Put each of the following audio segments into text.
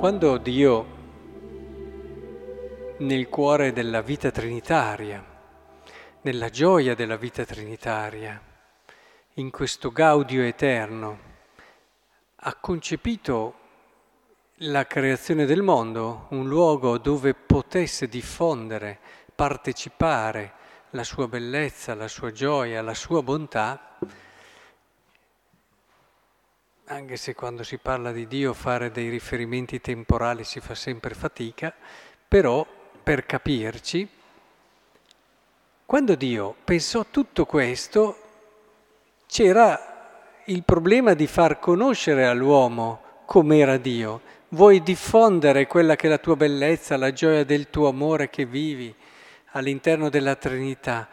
quando Dio nel cuore della vita trinitaria, nella gioia della vita trinitaria, in questo gaudio eterno, ha concepito la creazione del mondo, un luogo dove potesse diffondere, partecipare la sua bellezza, la sua gioia, la sua bontà, anche se quando si parla di Dio fare dei riferimenti temporali si fa sempre fatica, però per capirci, quando Dio pensò tutto questo, c'era il problema di far conoscere all'uomo com'era Dio. Vuoi diffondere quella che è la tua bellezza, la gioia del tuo amore che vivi all'interno della Trinità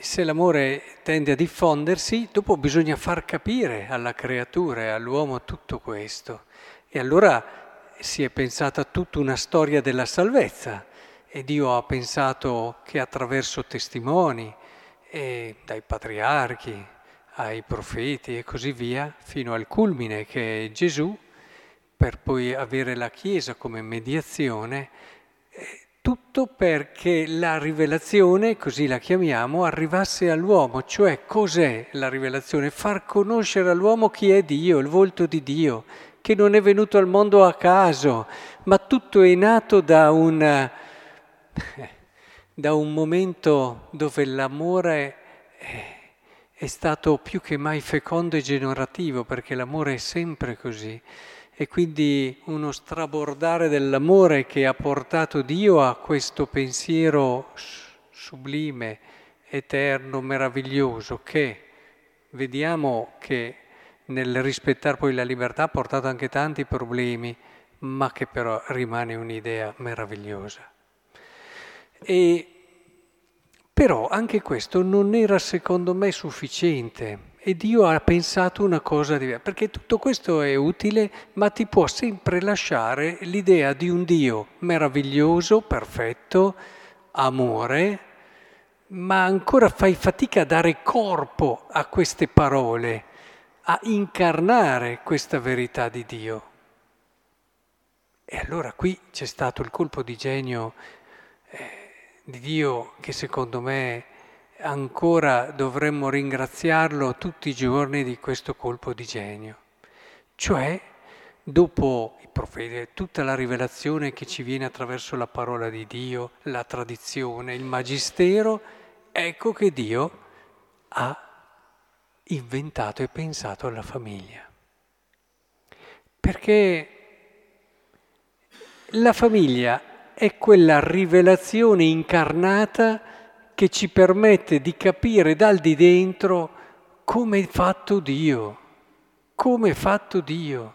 se l'amore tende a diffondersi, dopo bisogna far capire alla creatura e all'uomo tutto questo. E allora si è pensata tutta una storia della salvezza e Dio ha pensato che attraverso testimoni, dai patriarchi ai profeti e così via, fino al culmine che è Gesù, per poi avere la Chiesa come mediazione, tutto perché la rivelazione, così la chiamiamo, arrivasse all'uomo, cioè cos'è la rivelazione? Far conoscere all'uomo chi è Dio, il volto di Dio, che non è venuto al mondo a caso, ma tutto è nato da un, da un momento dove l'amore è stato più che mai fecondo e generativo, perché l'amore è sempre così e quindi uno strabordare dell'amore che ha portato Dio a questo pensiero sublime, eterno, meraviglioso, che vediamo che nel rispettare poi la libertà ha portato anche tanti problemi, ma che però rimane un'idea meravigliosa. E però anche questo non era secondo me sufficiente e Dio ha pensato una cosa diversa, perché tutto questo è utile, ma ti può sempre lasciare l'idea di un Dio meraviglioso, perfetto, amore, ma ancora fai fatica a dare corpo a queste parole, a incarnare questa verità di Dio. E allora qui c'è stato il colpo di genio eh, di Dio che secondo me ancora dovremmo ringraziarlo tutti i giorni di questo colpo di genio. Cioè, dopo i profeti, tutta la rivelazione che ci viene attraverso la parola di Dio, la tradizione, il magistero, ecco che Dio ha inventato e pensato alla famiglia. Perché la famiglia è quella rivelazione incarnata che ci permette di capire dal di dentro come è fatto Dio, come è fatto Dio.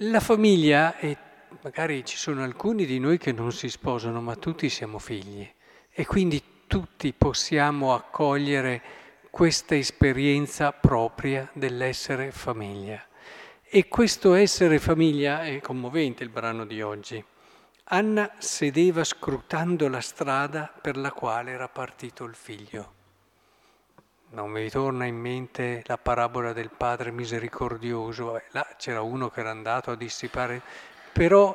La famiglia, e magari ci sono alcuni di noi che non si sposano, ma tutti siamo figli e quindi tutti possiamo accogliere questa esperienza propria dell'essere famiglia. E questo essere famiglia è commovente il brano di oggi. Anna sedeva scrutando la strada per la quale era partito il figlio. Non mi torna in mente la parabola del padre misericordioso, là c'era uno che era andato a dissipare, però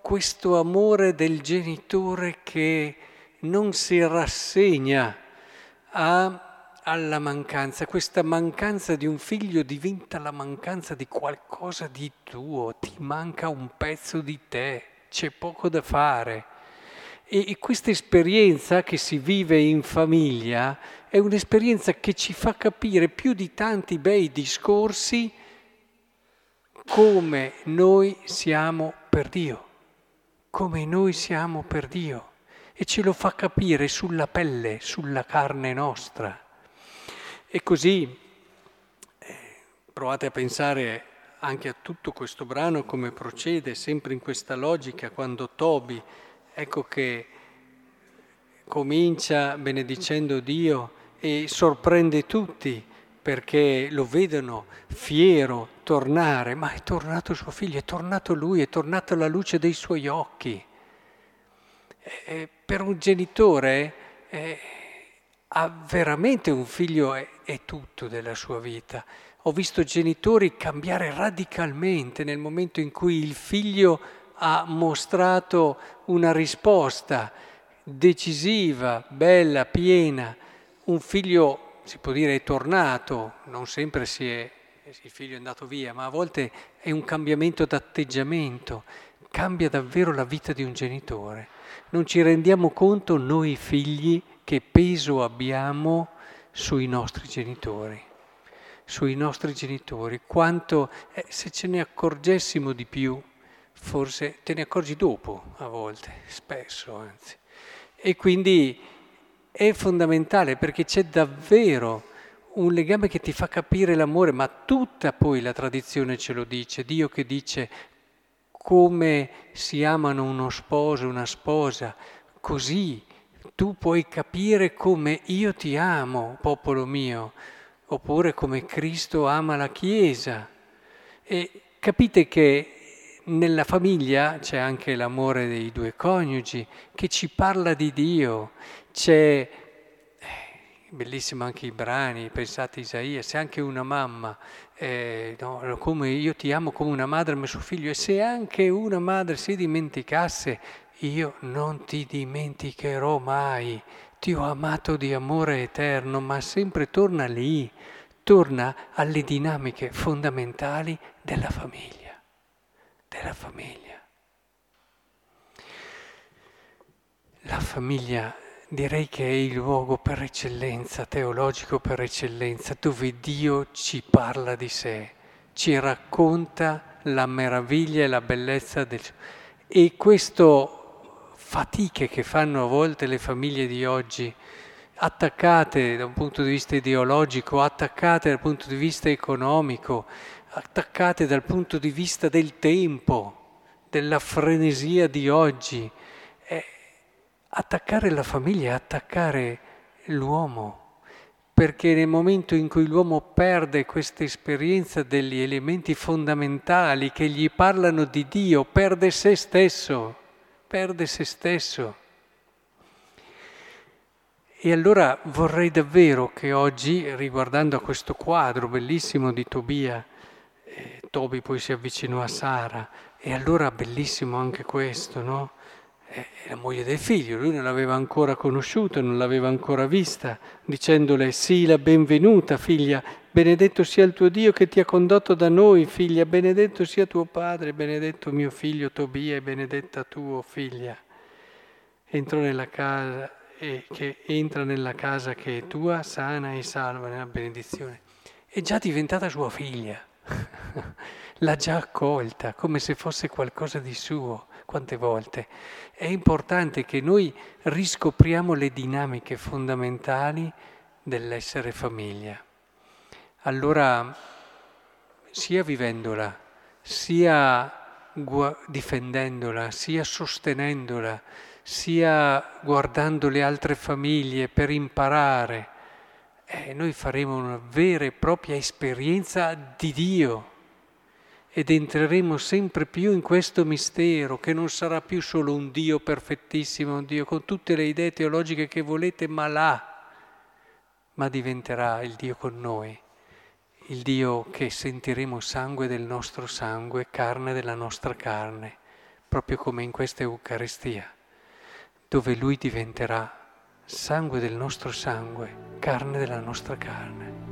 questo amore del genitore che non si rassegna a, alla mancanza, questa mancanza di un figlio diventa la mancanza di qualcosa di tuo, ti manca un pezzo di te c'è poco da fare. E questa esperienza che si vive in famiglia è un'esperienza che ci fa capire più di tanti bei discorsi come noi siamo per Dio, come noi siamo per Dio e ce lo fa capire sulla pelle, sulla carne nostra. E così eh, provate a pensare anche a tutto questo brano come procede, sempre in questa logica, quando Tobi, ecco che comincia benedicendo Dio e sorprende tutti perché lo vedono fiero tornare, ma è tornato suo figlio, è tornato lui, è tornata la luce dei suoi occhi. E per un genitore eh, ha veramente un figlio è, è tutto della sua vita Ho visto genitori cambiare radicalmente nel momento in cui il figlio ha mostrato una risposta decisiva, bella, piena. Un figlio, si può dire, è tornato, non sempre si è, il figlio è andato via, ma a volte è un cambiamento d'atteggiamento, cambia davvero la vita di un genitore. Non ci rendiamo conto noi figli che peso abbiamo sui nostri genitori, sui nostri genitori, quanto eh, se ce ne accorgessimo di più, forse te ne accorgi dopo a volte, spesso anzi. E quindi è fondamentale perché c'è davvero un legame che ti fa capire l'amore, ma tutta poi la tradizione ce lo dice, Dio che dice come si amano uno sposo, una sposa, così tu puoi capire come io ti amo, popolo mio, oppure come Cristo ama la Chiesa. E capite che nella famiglia c'è anche l'amore dei due coniugi che ci parla di Dio, c'è eh, bellissimo anche i brani, pensate Isaia, se anche una mamma, eh, no, come io ti amo come una madre ma suo figlio, e se anche una madre si dimenticasse, io non ti dimenticherò mai, ti ho amato di amore eterno, ma sempre torna lì, torna alle dinamiche fondamentali della famiglia della famiglia. La famiglia direi che è il luogo per eccellenza, teologico per eccellenza, dove Dio ci parla di sé, ci racconta la meraviglia e la bellezza del suo. E questo fatiche che fanno a volte le famiglie di oggi, attaccate da un punto di vista ideologico, attaccate dal punto di vista economico, attaccate dal punto di vista del tempo, della frenesia di oggi. Eh, attaccare la famiglia è attaccare l'uomo, perché nel momento in cui l'uomo perde questa esperienza degli elementi fondamentali che gli parlano di Dio, perde se stesso, perde se stesso. E allora vorrei davvero che oggi, riguardando a questo quadro bellissimo di Tobia, eh, Toby poi si avvicinò a Sara e allora bellissimo anche questo, no? È la moglie del figlio, lui non l'aveva ancora conosciuta, non l'aveva ancora vista, dicendole sì, la benvenuta figlia, benedetto sia il tuo Dio che ti ha condotto da noi, figlia, benedetto sia tuo padre, benedetto mio figlio Tobia e benedetta tua figlia. Entrò nella casa e che entra nella casa che è tua, sana e salva nella benedizione. È già diventata sua figlia. l'ha già accolta come se fosse qualcosa di suo. Quante volte? È importante che noi riscopriamo le dinamiche fondamentali dell'essere famiglia. Allora, sia vivendola, sia difendendola, sia sostenendola, sia guardando le altre famiglie per imparare, eh, noi faremo una vera e propria esperienza di Dio ed entreremo sempre più in questo mistero che non sarà più solo un Dio perfettissimo, un Dio con tutte le idee teologiche che volete, ma là, ma diventerà il Dio con noi, il Dio che sentiremo sangue del nostro sangue, carne della nostra carne, proprio come in questa Eucaristia, dove Lui diventerà sangue del nostro sangue, carne della nostra carne.